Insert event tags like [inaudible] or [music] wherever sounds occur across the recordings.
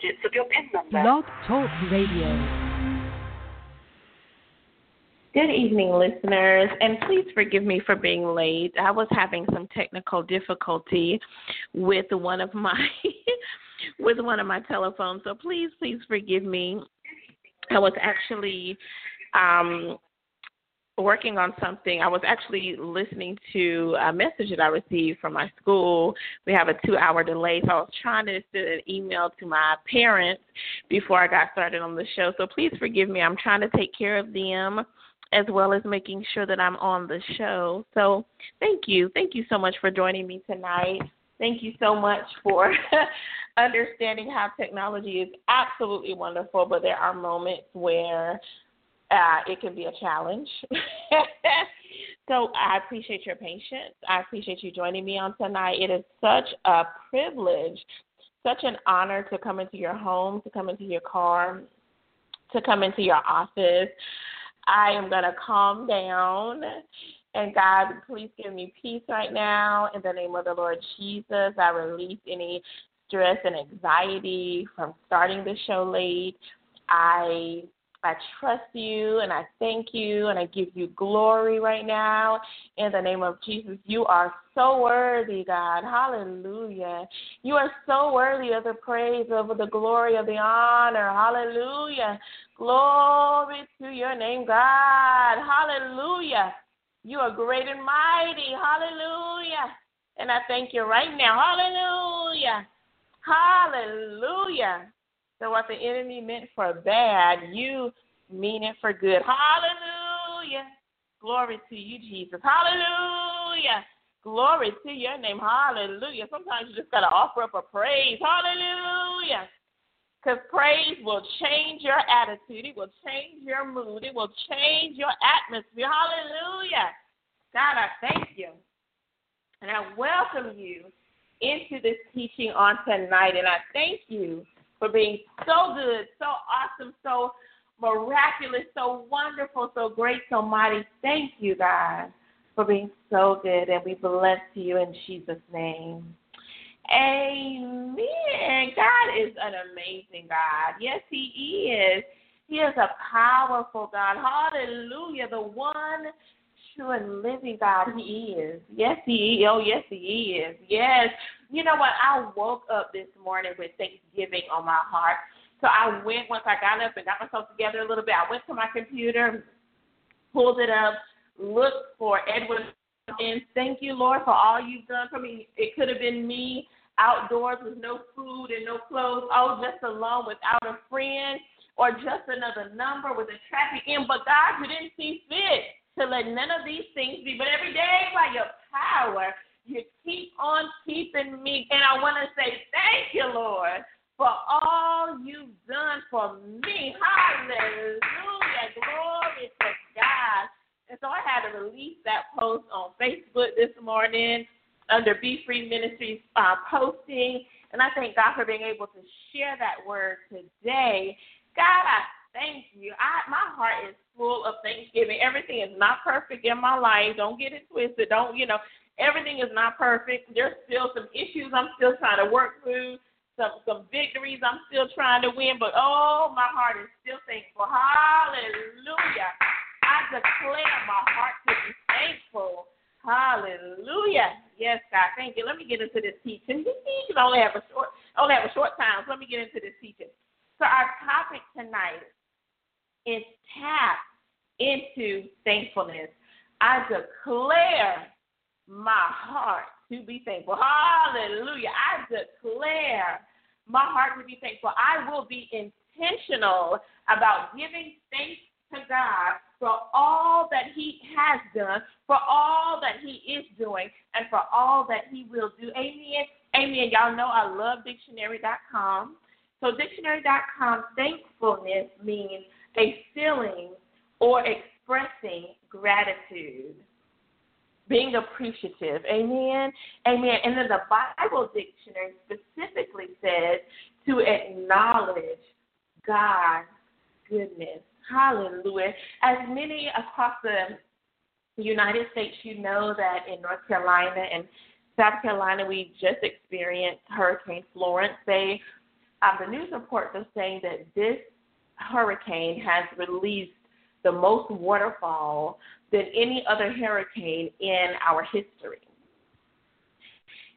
digits of your PIN number. Blog Talk Radio. Good evening, listeners, and please forgive me for being late. I was having some technical difficulty with one of my [laughs] with one of my telephones, so please, please forgive me. I was actually um, working on something. I was actually listening to a message that I received from my school. We have a two hour delay, so I was trying to send an email to my parents before I got started on the show. So please forgive me. I'm trying to take care of them as well as making sure that I'm on the show. So thank you. Thank you so much for joining me tonight. Thank you so much for [laughs] understanding how technology is absolutely wonderful, but there are moments where uh, it can be a challenge. [laughs] so I appreciate your patience. I appreciate you joining me on tonight. It is such a privilege, such an honor to come into your home, to come into your car, to come into your office. I am going to calm down. And God, please give me peace right now. In the name of the Lord Jesus, I release any stress and anxiety from starting the show late. I I trust you and I thank you and I give you glory right now. In the name of Jesus, you are so worthy, God. Hallelujah. You are so worthy of the praise, of the glory, of the honor. Hallelujah. Glory to your name, God. Hallelujah. You are great and mighty. Hallelujah. And I thank you right now. Hallelujah. Hallelujah. So what the enemy meant for bad, you mean it for good. Hallelujah. Glory to you, Jesus. Hallelujah. Glory to your name. Hallelujah. Sometimes you just got to offer up a praise. Hallelujah. Because praise will change your attitude. It will change your mood. It will change your atmosphere. Hallelujah. God, I thank you. And I welcome you into this teaching on tonight. And I thank you for being so good, so awesome, so miraculous, so wonderful, so great, so mighty. Thank you, God, for being so good, and we bless you in Jesus' name. Amen. God is an amazing God. Yes, He is. He is a powerful God. Hallelujah. The one true and living God He is. Yes, He is. Oh, yes, He is. Yes. You know what? I woke up this morning with Thanksgiving on my heart. So I went once I got up and got myself together a little bit. I went to my computer, pulled it up, looked for Edwin. And thank you, Lord, for all you've done for me. It could have been me outdoors with no food and no clothes, oh, just alone without a friend or just another number with a traffic in. But God, you didn't see fit to let none of these things be. But every day by your power, you keep on keeping me. And I want to say thank you, Lord, for all you've done for me. Hallelujah. Glory to God. And so I had to release that post on Facebook this morning under Be Free Ministries uh, posting. And I thank God for being able to share that word today. God, I thank you. I my heart is full of thanksgiving. Everything is not perfect in my life. Don't get it twisted. Don't you know? Everything is not perfect. There's still some issues I'm still trying to work through. Some some victories I'm still trying to win. But oh, my heart is still thankful. Hallelujah. I declare my heart to be thankful. Hallelujah. Yes, God, thank you. Let me get into this teaching. [laughs] I only have a short, only have a short time. So let me get into this teaching. So our topic tonight is tap into thankfulness. I declare my heart to be thankful. Hallelujah. I declare my heart to be thankful. I will be intentional about giving thanks to God for all that He has done, for all that He is doing, and for all that He will do. Amen. Amen. Y'all know I love dictionary.com. So, dictionary.com thankfulness means a feeling or expressing gratitude, being appreciative. Amen. Amen. And then the Bible dictionary specifically says to acknowledge God's goodness. Hallelujah. As many across the United States, you know that in North Carolina and South Carolina, we just experienced Hurricane Florence. They um, the news reports are saying that this hurricane has released the most waterfall than any other hurricane in our history.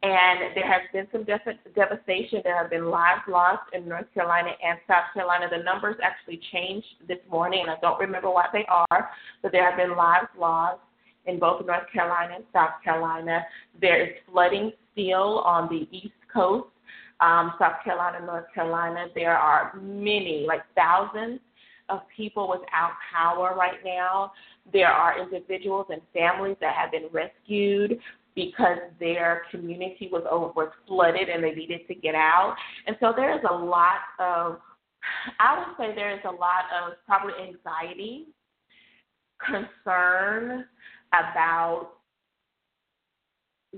And there has been some devastation. There have been lives lost in North Carolina and South Carolina. The numbers actually changed this morning, and I don't remember what they are, but there have been lives lost in both North Carolina and South Carolina. There is flooding still on the East Coast, um, South Carolina, North Carolina. There are many, like thousands, of people without power right now. There are individuals and families that have been rescued because their community was over was flooded and they needed to get out. And so there is a lot of I would say there is a lot of probably anxiety, concern about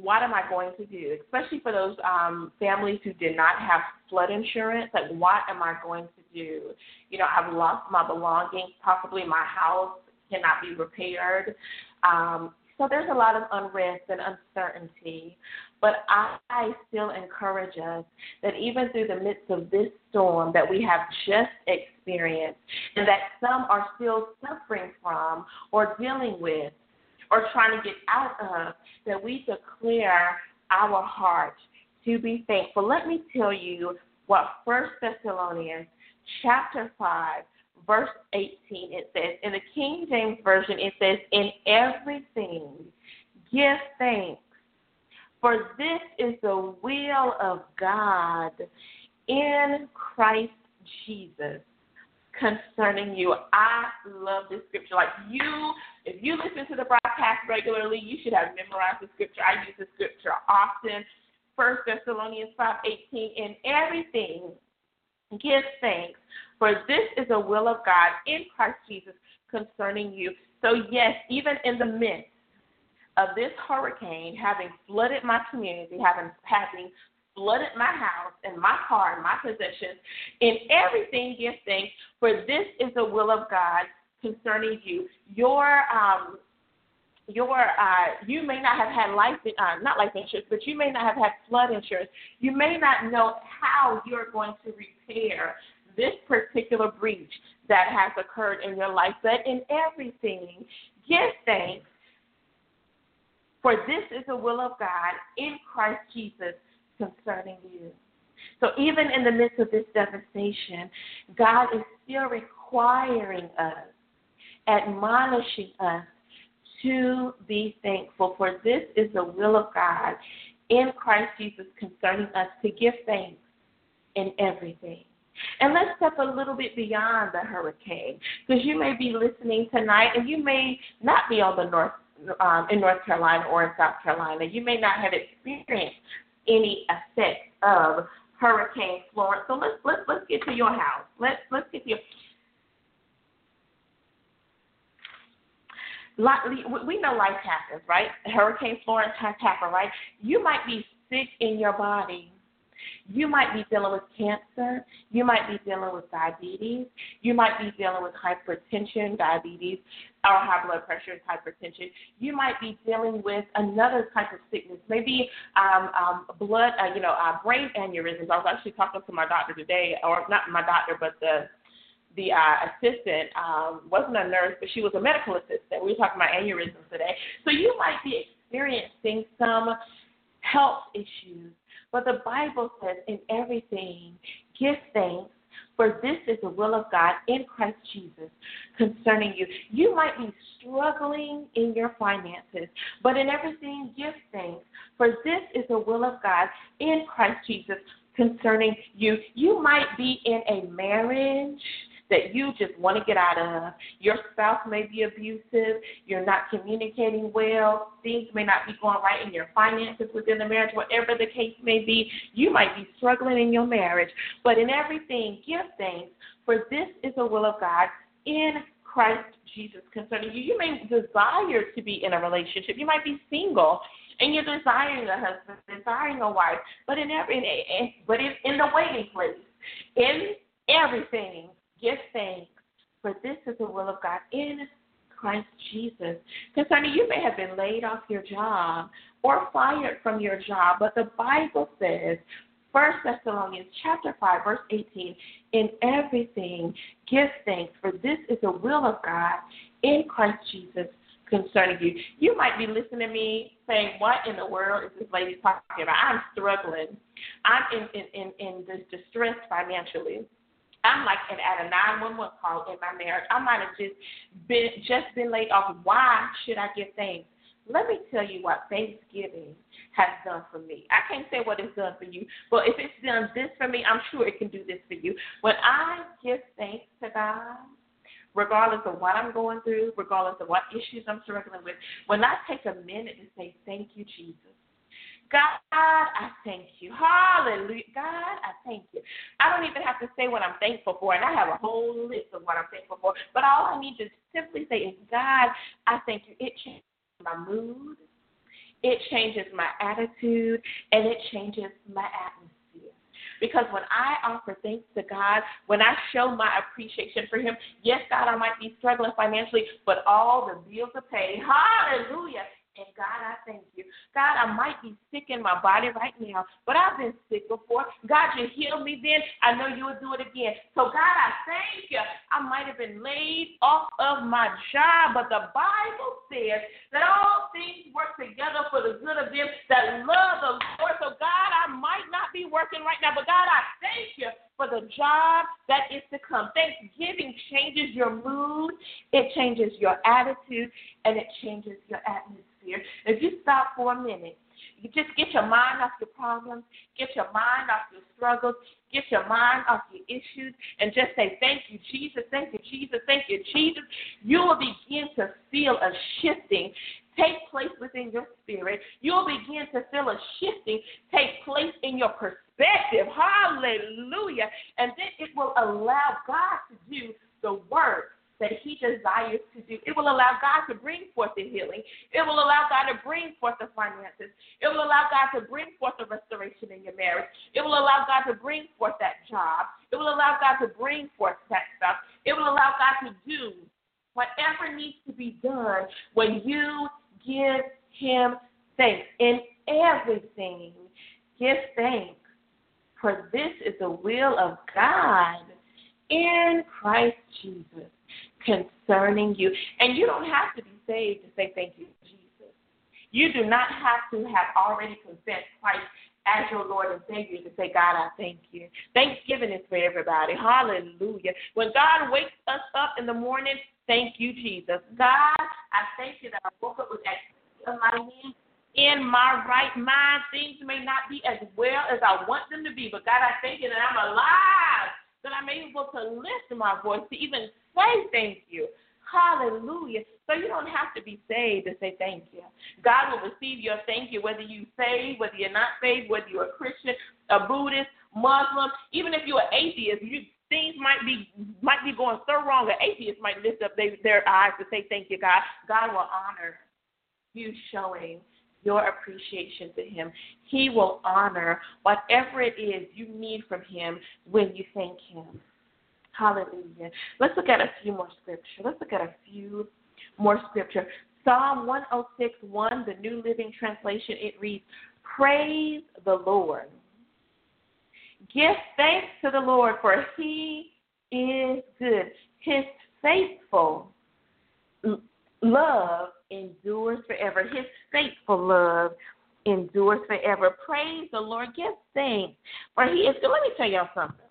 what am I going to do, especially for those um, families who did not have flood insurance. Like, what am I going to do? You know, I've lost my belongings. Possibly my house cannot be repaired. Um, so there's a lot of unrest and uncertainty. But I, still encourage us that even through the midst of this storm that we have just experienced, and that some are still suffering from or dealing with, or trying to get out of, that we declare our heart to be thankful. Let me tell you what First Thessalonians chapter 5 verse 18 it says in the King James version it says in everything give thanks for this is the will of God in Christ Jesus concerning you. I love this scripture. Like you, if you listen to the broadcast regularly, you should have memorized the scripture. I use the scripture often. First Thessalonians five eighteen. In everything, give thanks, for this is the will of God in Christ Jesus concerning you. So yes, even in the midst of this hurricane having flooded my community, having having flooded my house and my car and my possessions. In everything, give thanks, for this is the will of God concerning you. Your um, your uh, you may not have had life uh, not life insurance, but you may not have had flood insurance. You may not know how you're going to repair this particular breach that has occurred in your life. But in everything, give thanks, for this is the will of God in Christ Jesus concerning you. So even in the midst of this devastation, God is still requiring us, admonishing us to be thankful, for this is the will of God in Christ Jesus concerning us to give thanks in everything. And let's step a little bit beyond the hurricane, because you may be listening tonight and you may not be on the north um, in North Carolina or in South Carolina. You may not have experienced any effect of Hurricane Florence. So let's let's let's get to your house. Let's let's get to your we know life happens, right? Hurricane Florence has happened, right? You might be sick in your body you might be dealing with cancer. You might be dealing with diabetes. You might be dealing with hypertension, diabetes, or high blood pressure, and hypertension. You might be dealing with another type of sickness, maybe um, um, blood, uh, you know, uh, brain aneurysms. I was actually talking to my doctor today, or not my doctor, but the the uh, assistant um, wasn't a nurse, but she was a medical assistant. We were talking about aneurysms today. So you might be experiencing some health issues but the Bible says, in everything, give thanks, for this is the will of God in Christ Jesus concerning you. You might be struggling in your finances, but in everything, give thanks, for this is the will of God in Christ Jesus concerning you. You might be in a marriage that you just want to get out of. Your spouse may be abusive. You're not communicating well. Things may not be going right in your finances within the marriage, whatever the case may be. You might be struggling in your marriage. But in everything, give thanks, for this is the will of God in Christ Jesus concerning you. You may desire to be in a relationship. You might be single and you're desiring a husband, desiring a wife, but in every but in, in the waiting place, in everything, Give thanks, for this is the will of God in Christ Jesus. Concerning you may have been laid off your job or fired from your job, but the Bible says, First Thessalonians chapter 5, verse 18. In everything, give thanks, for this is the will of God in Christ Jesus concerning you. You might be listening to me saying, What in the world is this lady talking about? I'm struggling. I'm in, in, in, in this distress financially. I'm like at a 911 call in my marriage. I might have just been just been laid off. Why should I give thanks? Let me tell you what Thanksgiving has done for me. I can't say what it's done for you, but if it's done this for me, I'm sure it can do this for you. When I give thanks to God, regardless of what I'm going through, regardless of what issues I'm struggling with, when I take a minute to say, Thank you, Jesus. God, I thank you. Hallelujah. God, I thank you. I don't even have to say what I'm thankful for, and I have a whole list of what I'm thankful for. But all I need to simply say is, God, I thank you. It changes my mood, it changes my attitude, and it changes my atmosphere. Because when I offer thanks to God, when I show my appreciation for Him, yes, God, I might be struggling financially, but all the bills are paid. Hallelujah. And God, I thank you. God, I might be sick in my body right now, but I've been sick before. God, you healed me then. I know you will do it again. So, God, I thank you. I might have been laid off of my job, but the Bible says that all things work together for the good of them that love the Lord. So, God, I might not be working right now, but God, I thank you for the job that is to come. Thanksgiving changes your mood, it changes your attitude, and it changes your atmosphere atmosphere, if you stop for a minute, you just get your mind off your problems, get your mind off your struggles, get your mind off your issues, and just say, Thank you, Jesus, thank you, Jesus, thank you, Jesus, you will begin to feel a shifting take place within your spirit. You'll begin to feel a shifting take place in your perspective. Hallelujah. And then it will allow God to do the work that He desires to do. It will allow God to bring forth the healing. It will allow God to bring forth the finances. It will allow God to bring forth the restoration in your marriage. It will allow God to bring forth that job. It will allow God to bring forth that stuff. It will allow God to do whatever needs to be done when you give Him thanks. In everything, give thanks. For this is the will of God in Christ Jesus concerning you. And you don't have to be saved to say thank you, Jesus. You do not have to have already confessed Christ as your Lord and Savior to say, God, I thank you. Thanksgiving is for everybody. Hallelujah. When God wakes us up in the morning, thank you, Jesus. God, I thank you that I woke up with activity of my hands in my right mind. Things may not be as well as I want them to be, but God, I thank you that I'm alive that I'm able to lift my voice to even say thank you. Hallelujah. So you don't have to be saved to say thank you. God will receive your thank you whether you saved, whether you're not saved, whether you're a Christian, a Buddhist, Muslim, even if you're an atheist, you things might be might be going so wrong. An atheist might lift up they, their eyes to say thank you, God. God will honor you showing your appreciation to Him. He will honor whatever it is you need from Him when you thank Him. Hallelujah. Let's look at a few more scripture. Let's look at a few more scripture. Psalm 106 1, the New Living Translation, it reads, Praise the Lord. Give thanks to the Lord, for he is good. His faithful love endures forever. His faithful love endures forever. Praise the Lord. Give thanks, for He is good. Let me tell y'all something.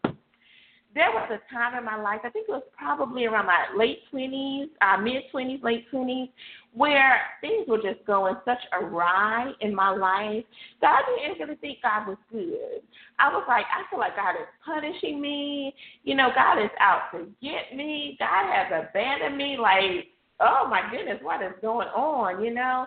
There was a time in my life, I think it was probably around my late 20s, uh, mid 20s, late 20s, where things were just going such awry in my life that I didn't really think God was good. I was like, I feel like God is punishing me. You know, God is out to get me. God has abandoned me. Like, oh my goodness, what is going on? You know.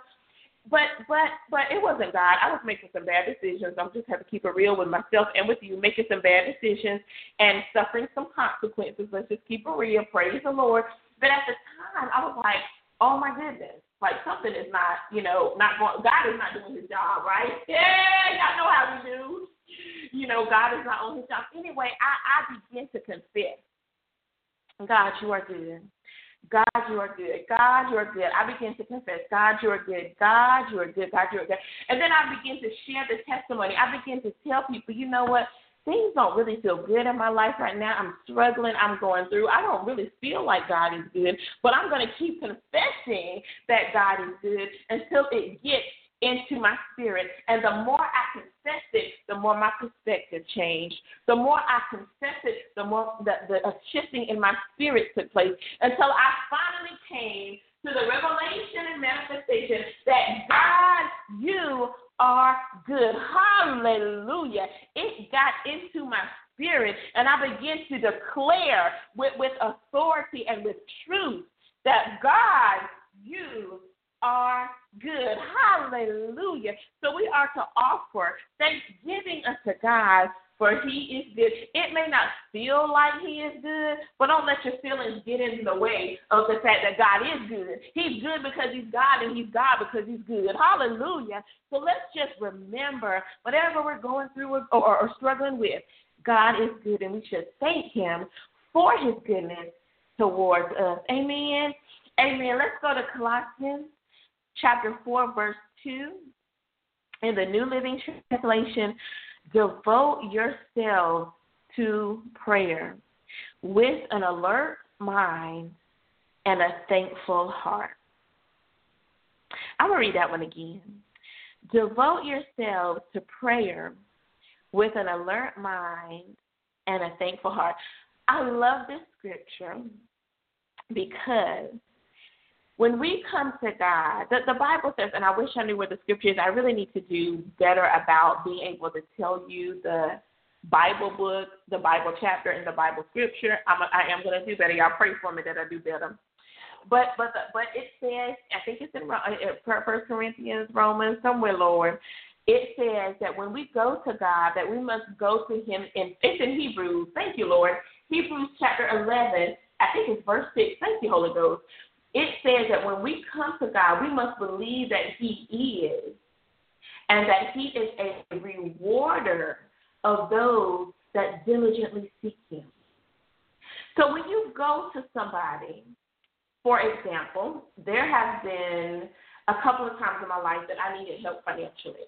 But but but it wasn't God. I was making some bad decisions. I'm just have to keep it real with myself and with you, making some bad decisions and suffering some consequences. Let's just keep it real. Praise the Lord. But at the time, I was like, oh my goodness, like something is not, you know, not going. God is not doing His job, right? [laughs] Yeah, y'all know how we do. You know, God is not on His job. Anyway, I I begin to confess. God, you are good. God, you are good. God, you are good. I begin to confess, God, you are good. God, you are good. God, you are good. And then I begin to share the testimony. I begin to tell people, you know what? Things don't really feel good in my life right now. I'm struggling. I'm going through. I don't really feel like God is good, but I'm going to keep confessing that God is good until it gets into my spirit. And the more I confess it, the more my perspective changed. The more I confess it, the more the, the shifting in my spirit took place until I finally came to the revelation and manifestation that God, you are good. Hallelujah. It got into my spirit, and I began to declare with, with authority and with truth that God, you are good. Hallelujah. So we are to offer thanksgiving unto God for he is good. It may not feel like he is good, but don't let your feelings get in the way of the fact that God is good. He's good because he's God, and he's God because he's good. Hallelujah. So let's just remember whatever we're going through or, or, or struggling with, God is good, and we should thank him for his goodness towards us. Amen. Amen. Let's go to Colossians chapter 4, verse 2 in the New Living Translation. Devote yourselves to prayer with an alert mind and a thankful heart. I'm going to read that one again. Devote yourselves to prayer with an alert mind and a thankful heart. I love this scripture because when we come to God, the, the Bible says, and I wish I knew where the scripture is, I really need to do better about being able to tell you the Bible book, the Bible chapter, and the Bible scripture. I'm I am going to do better. Y'all pray for me that I do better. But but the, but it says, I think it's in uh, First Corinthians, Romans, somewhere, Lord. It says that when we go to God, that we must go to Him in it's in Hebrews. Thank you, Lord. Hebrews chapter 11. I think it's verse six. Thank you, Holy Ghost it says that when we come to God, we must believe that He is, and that He is a rewarder of those that diligently seek Him. So when you go to somebody, for example, there have been a couple of times in my life that I needed help financially.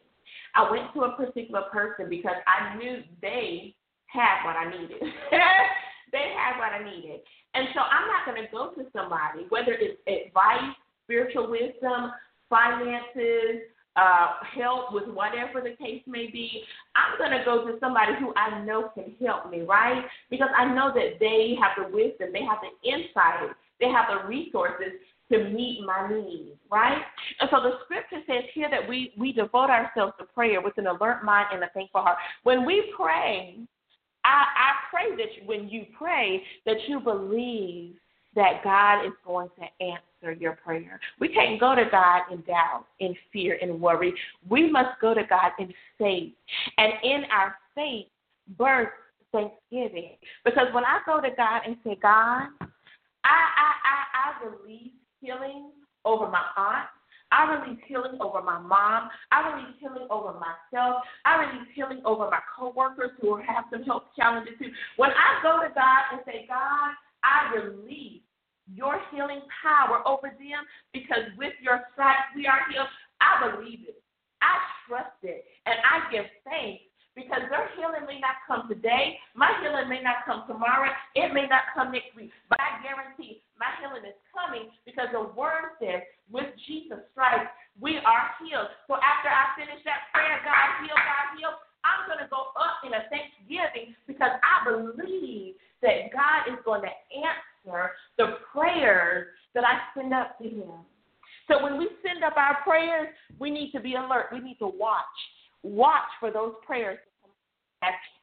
I went to a particular person because I knew they had what I needed. [laughs] they had what I needed. And so I'm not going to go to somebody, whether it's advice, spiritual wisdom, finances, uh, help with whatever the case may be, I'm going to go to somebody who I know can help me, right? Because I know that they have the wisdom, they have the insight, they have the resources to meet my needs, right? And so the scripture says here that we, we devote ourselves to prayer with an alert mind and a thankful heart. When we pray, I, I pray that when you pray, that you believe that God is going to answer your prayer. We can't go to God in doubt, in fear, in worry. We must go to God in faith. And in our faith, birth thanksgiving. Because when I go to God and say, God, I I I, I release healing over my aunt. I release healing over my mom. I release healing over myself. I release healing over my coworkers who have some health challenges too. When I go to God and say, God, I release your healing power over them because with your stripes we are healed. I believe it. I trust it. And I give thanks because their healing may not come today. My healing may not come tomorrow. It may not come next week. But I guarantee my healing is coming because the word says, with Jesus' stripes, we are healed. So after I finish that prayer, God heal, God heal, I'm going to go up in a thanksgiving because I believe that God is going to answer the prayers that I send up to Him. So when we send up our prayers, we need to be alert. We need to watch watch for those prayers.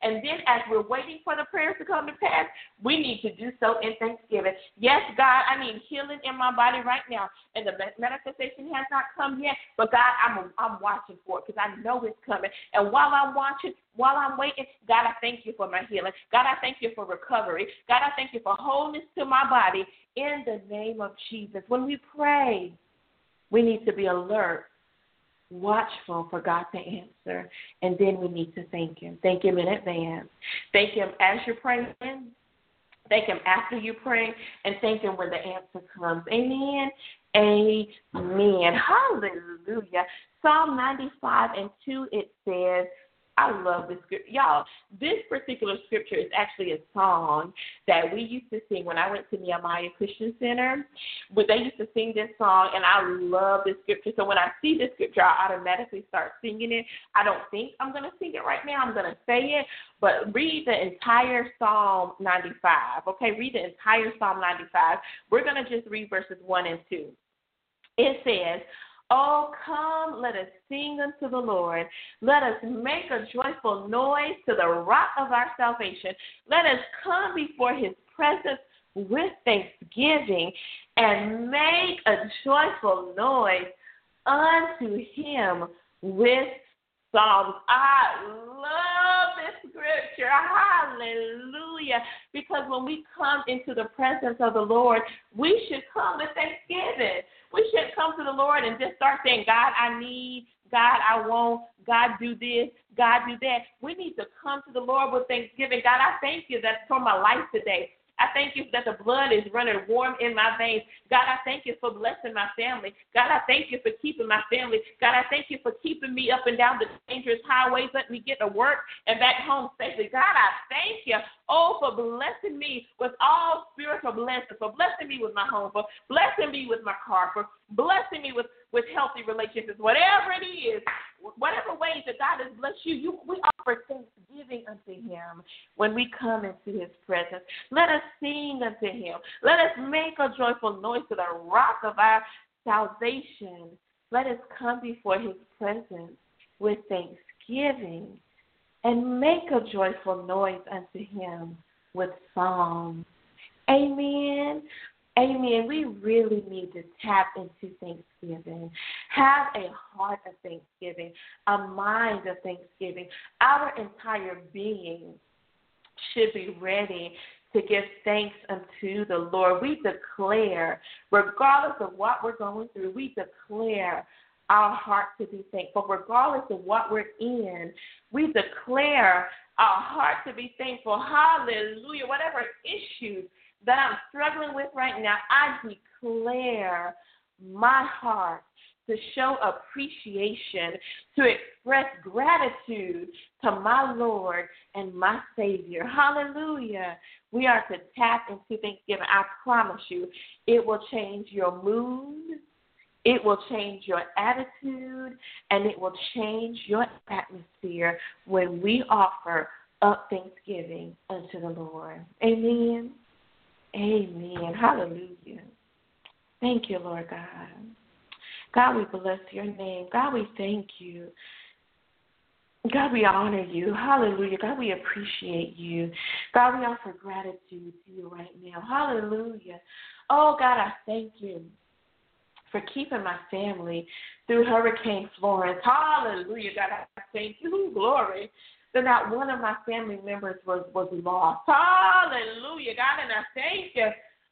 And then as we're waiting for the prayers to come to pass, we need to do so in thanksgiving. Yes, God, I need healing in my body right now. And the manifestation has not come yet, but God, I'm I'm watching for it because I know it's coming. And while I'm watching, while I'm waiting, God, I thank you for my healing. God, I thank you for recovery. God, I thank you for wholeness to my body in the name of Jesus. When we pray, we need to be alert watchful for God to answer, and then we need to thank Him. Thank Him in advance. Thank Him as you're praying. Thank Him after you pray and thank Him when the answer comes. Amen. Amen. Hallelujah. Psalm 95 and 2, it says, I love this scripture. Y'all, this particular scripture is actually a song that we used to sing when I went to Nehemiah Christian Center. But they used to sing this song, and I love this scripture. So when I see this scripture, I automatically start singing it. I don't think I'm going to sing it right now. I'm going to say it. But read the entire Psalm 95. Okay, read the entire Psalm 95. We're going to just read verses 1 and 2. It says, Oh, come, let us sing unto the Lord. Let us make a joyful noise to the rock of our salvation. Let us come before his presence with thanksgiving and make a joyful noise unto him with psalms. I love this scripture. Hallelujah. Because when we come into the presence of the Lord, we should come with thanksgiving. We shouldn't come to the Lord and just start saying, God, I need, God, I want, God, do this, God, do that. We need to come to the Lord with thanksgiving. God, I thank you that for my life today. I thank you that the blood is running warm in my veins. God, I thank you for blessing my family. God, I thank you for keeping my family. God, I thank you for keeping me up and down the dangerous highways. Let me get to work and back home safely. God, I thank you, oh, for blessing me with all spiritual blessings, for blessing me with my home, for blessing me with my car, for blessing me with, with healthy relationships, whatever it is, whatever ways that God has blessed you, you we offer thanksgiving unto Him when we come into His presence. Let us sing unto Him. Let us make a joyful noise to the rock of our salvation. Let us come before His presence with thanksgiving and make a joyful noise unto Him with psalms. Amen. Amen. We really need to tap into Thanksgiving. Have a heart of Thanksgiving, a mind of Thanksgiving. Our entire being should be ready to give thanks unto the Lord. We declare, regardless of what we're going through, we declare our heart to be thankful. Regardless of what we're in, we declare our heart to be thankful. Hallelujah. Whatever issues that I'm struggling with right now, I declare my heart to show appreciation, to express gratitude to my Lord and my Savior. Hallelujah. We are to tap into Thanksgiving. I promise you, it will change your mood, it will change your attitude, and it will change your atmosphere when we offer up Thanksgiving unto the Lord. Amen. Amen. Hallelujah. Thank you, Lord God. God, we bless your name. God, we thank you. God, we honor you. Hallelujah. God, we appreciate you. God, we offer gratitude to you right now. Hallelujah. Oh, God, I thank you for keeping my family through Hurricane Florence. Hallelujah. God, I thank you. Glory that not one of my family members was, was lost. Hallelujah, God. And I thank you,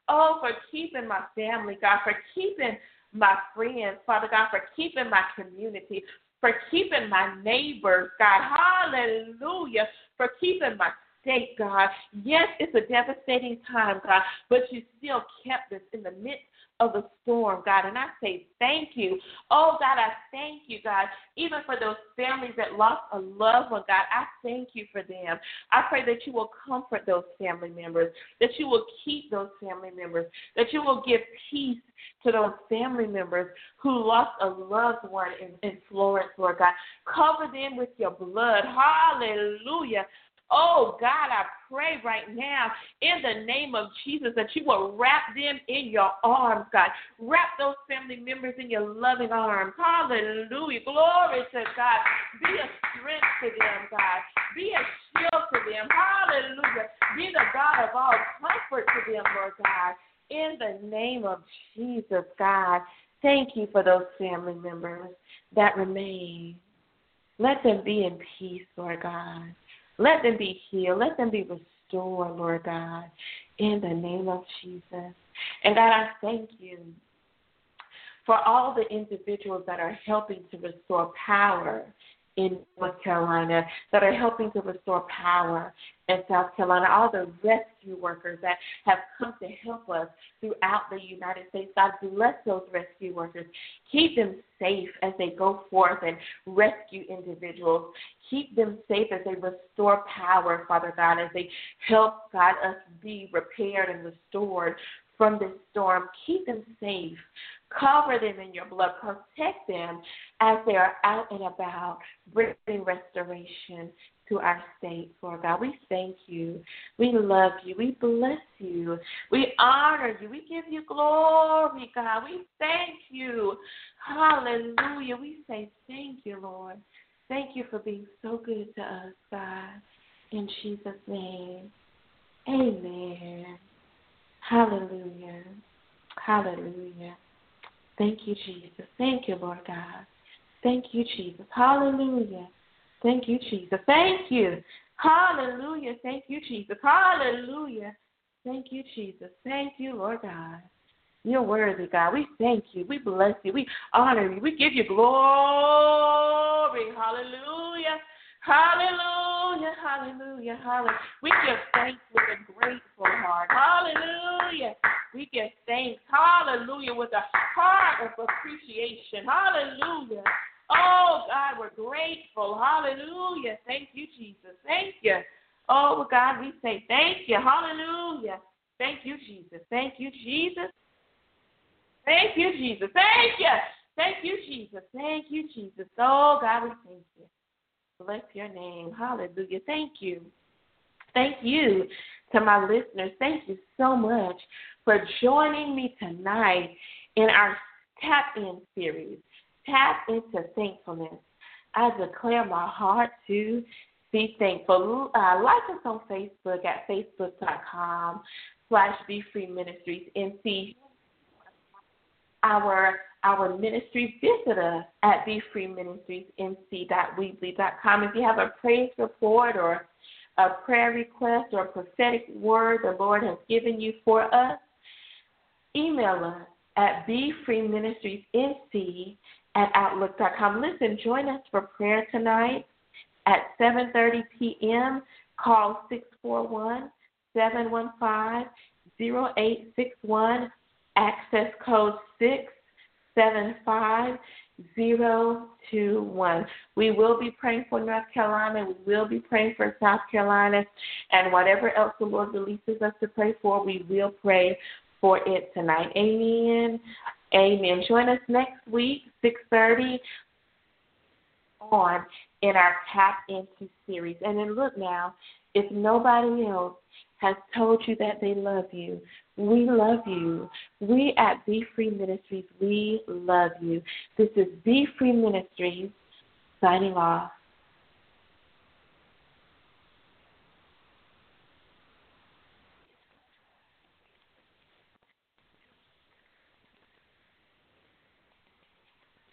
oh, for keeping my family, God, for keeping my friends, Father God, for keeping my community, for keeping my neighbors, God. Hallelujah. For keeping my state, God. Yes, it's a devastating time, God, but you still kept us in the midst of the storm, God. And I say thank you. Oh, God, I thank you, God. Even for those families that lost a loved one, God, I thank you for them. I pray that you will comfort those family members, that you will keep those family members, that you will give peace to those family members who lost a loved one in, in Florence, Lord God. Cover them with your blood. Hallelujah. Oh God, I pray right now in the name of Jesus that you will wrap them in your arms, God. Wrap those family members in your loving arms. Hallelujah. Glory to God. Be a strength to them, God. Be a shield to them. Hallelujah. Be the God of all comfort to them, Lord God. In the name of Jesus, God. Thank you for those family members that remain. Let them be in peace, Lord God. Let them be healed. Let them be restored, Lord God, in the name of Jesus. And God, I thank you for all the individuals that are helping to restore power in North Carolina, that are helping to restore power in South Carolina, all the rescue workers that have come to help us throughout the United States. God bless those rescue workers. Keep them safe as they go forth and rescue individuals. Keep them safe as they restore power, Father God, as they help God us be repaired and restored from this storm. Keep them safe. Cover them in your blood. Protect them as they are out and about, bringing restoration to our state, Lord God. We thank you. We love you. We bless you. We honor you. We give you glory, God. We thank you. Hallelujah. We say thank you, Lord. Thank you for being so good to us, God. In Jesus' name. Amen. Hallelujah. Hallelujah. Thank you, Jesus. Thank you, Lord God. Thank you, Jesus. Hallelujah. Thank you, Jesus. Thank you. Hallelujah. Thank you, Jesus. Hallelujah. Thank you, Jesus. Thank you, Lord God. You're worthy, God. We thank you. We bless you. We honor you. We give you glory. Hallelujah. Hallelujah. Hallelujah. Hallelujah. We give thanks with a grateful heart. Hallelujah. We give thanks. Hallelujah. With a heart of appreciation. Hallelujah. Oh, God, we're grateful. Hallelujah. Thank you, Jesus. Thank you. Oh, God, we say thank you. Hallelujah. Thank you, Jesus. Thank you, Jesus. Thank you, Jesus. Thank you. Thank you, Jesus. Thank you, Jesus. Oh, God, we thank you. Bless your name. Hallelujah. Thank you. Thank you to my listeners. Thank you so much for joining me tonight in our Tap In series. Tap into thankfulness. I declare my heart to be thankful. Uh, like us on Facebook at facebook.com slash Be Free Ministries. Our our ministry, visit us at Be Free Ministries NC.weebly.com. If you have a praise report or a prayer request or a prophetic word the Lord has given you for us, email us at Be Free Ministries NC at outlook.com. Listen, join us for prayer tonight at 7:30 p.m. Call 641-715-0861. Access code 675021. We will be praying for North Carolina. We will be praying for South Carolina. And whatever else the Lord releases us to pray for, we will pray for it tonight. Amen. Amen. Join us next week, 6.30 on in our Tap Into series. And then look now, if nobody else has told you that they love you, we love you. We at Be Free Ministries, we love you. This is Be Free Ministries signing off.